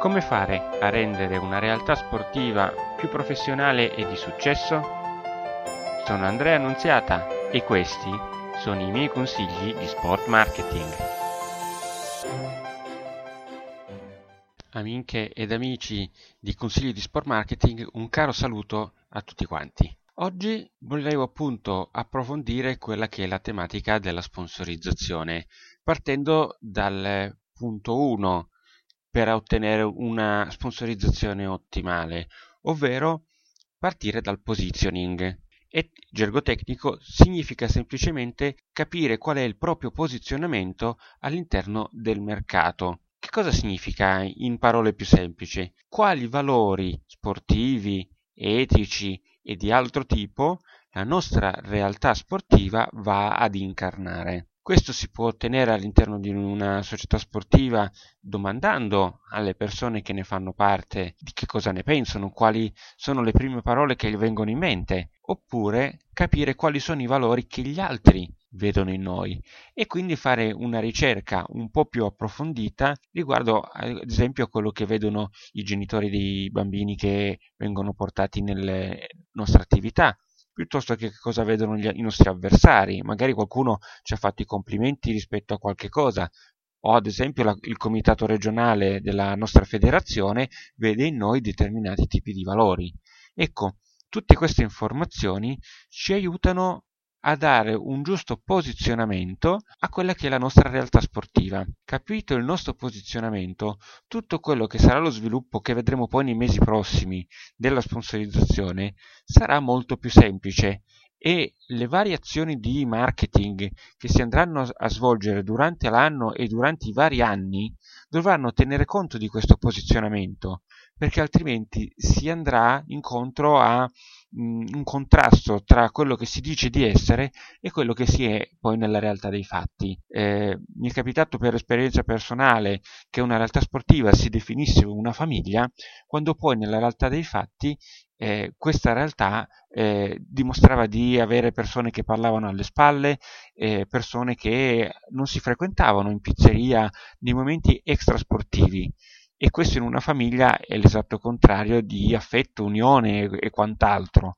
Come fare a rendere una realtà sportiva più professionale e di successo? Sono Andrea Annunziata e questi sono i miei consigli di sport marketing. Amiche ed amici di consigli di sport marketing, un caro saluto a tutti quanti. Oggi volevo appunto approfondire quella che è la tematica della sponsorizzazione, partendo dal punto 1 per ottenere una sponsorizzazione ottimale, ovvero partire dal positioning. E gergo tecnico significa semplicemente capire qual è il proprio posizionamento all'interno del mercato. Che cosa significa in parole più semplici? Quali valori sportivi, etici e di altro tipo la nostra realtà sportiva va ad incarnare. Questo si può ottenere all'interno di una società sportiva domandando alle persone che ne fanno parte di che cosa ne pensano, quali sono le prime parole che gli vengono in mente, oppure capire quali sono i valori che gli altri vedono in noi. E quindi fare una ricerca un po' più approfondita riguardo ad esempio a quello che vedono i genitori dei bambini che vengono portati nelle nostre attività piuttosto che cosa vedono gli, i nostri avversari. Magari qualcuno ci ha fatto i complimenti rispetto a qualche cosa, o ad esempio la, il comitato regionale della nostra federazione vede in noi determinati tipi di valori. Ecco, tutte queste informazioni ci aiutano a dare un giusto posizionamento a quella che è la nostra realtà sportiva. Capito il nostro posizionamento, tutto quello che sarà lo sviluppo che vedremo poi nei mesi prossimi della sponsorizzazione sarà molto più semplice e le variazioni di marketing che si andranno a svolgere durante l'anno e durante i vari anni dovranno tenere conto di questo posizionamento perché altrimenti si andrà incontro a un contrasto tra quello che si dice di essere e quello che si è poi nella realtà dei fatti. Eh, mi è capitato per esperienza personale che una realtà sportiva si definisse una famiglia, quando poi nella realtà dei fatti eh, questa realtà eh, dimostrava di avere persone che parlavano alle spalle, eh, persone che non si frequentavano in pizzeria nei momenti extrasportivi e questo in una famiglia è l'esatto contrario di affetto, unione e, e quant'altro.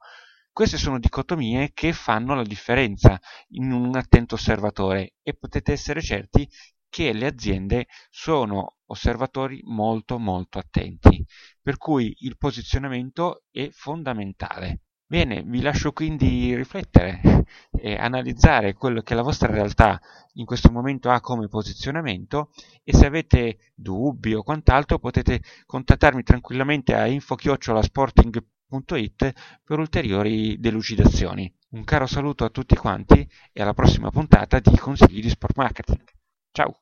Queste sono dicotomie che fanno la differenza in un attento osservatore e potete essere certi che le aziende sono osservatori molto molto attenti, per cui il posizionamento è fondamentale. Bene, vi lascio quindi riflettere e analizzare quello che la vostra realtà in questo momento ha come posizionamento e se avete dubbi o quant'altro potete contattarmi tranquillamente a info-sporting.it per ulteriori delucidazioni. Un caro saluto a tutti quanti e alla prossima puntata di Consigli di Sport Marketing. Ciao!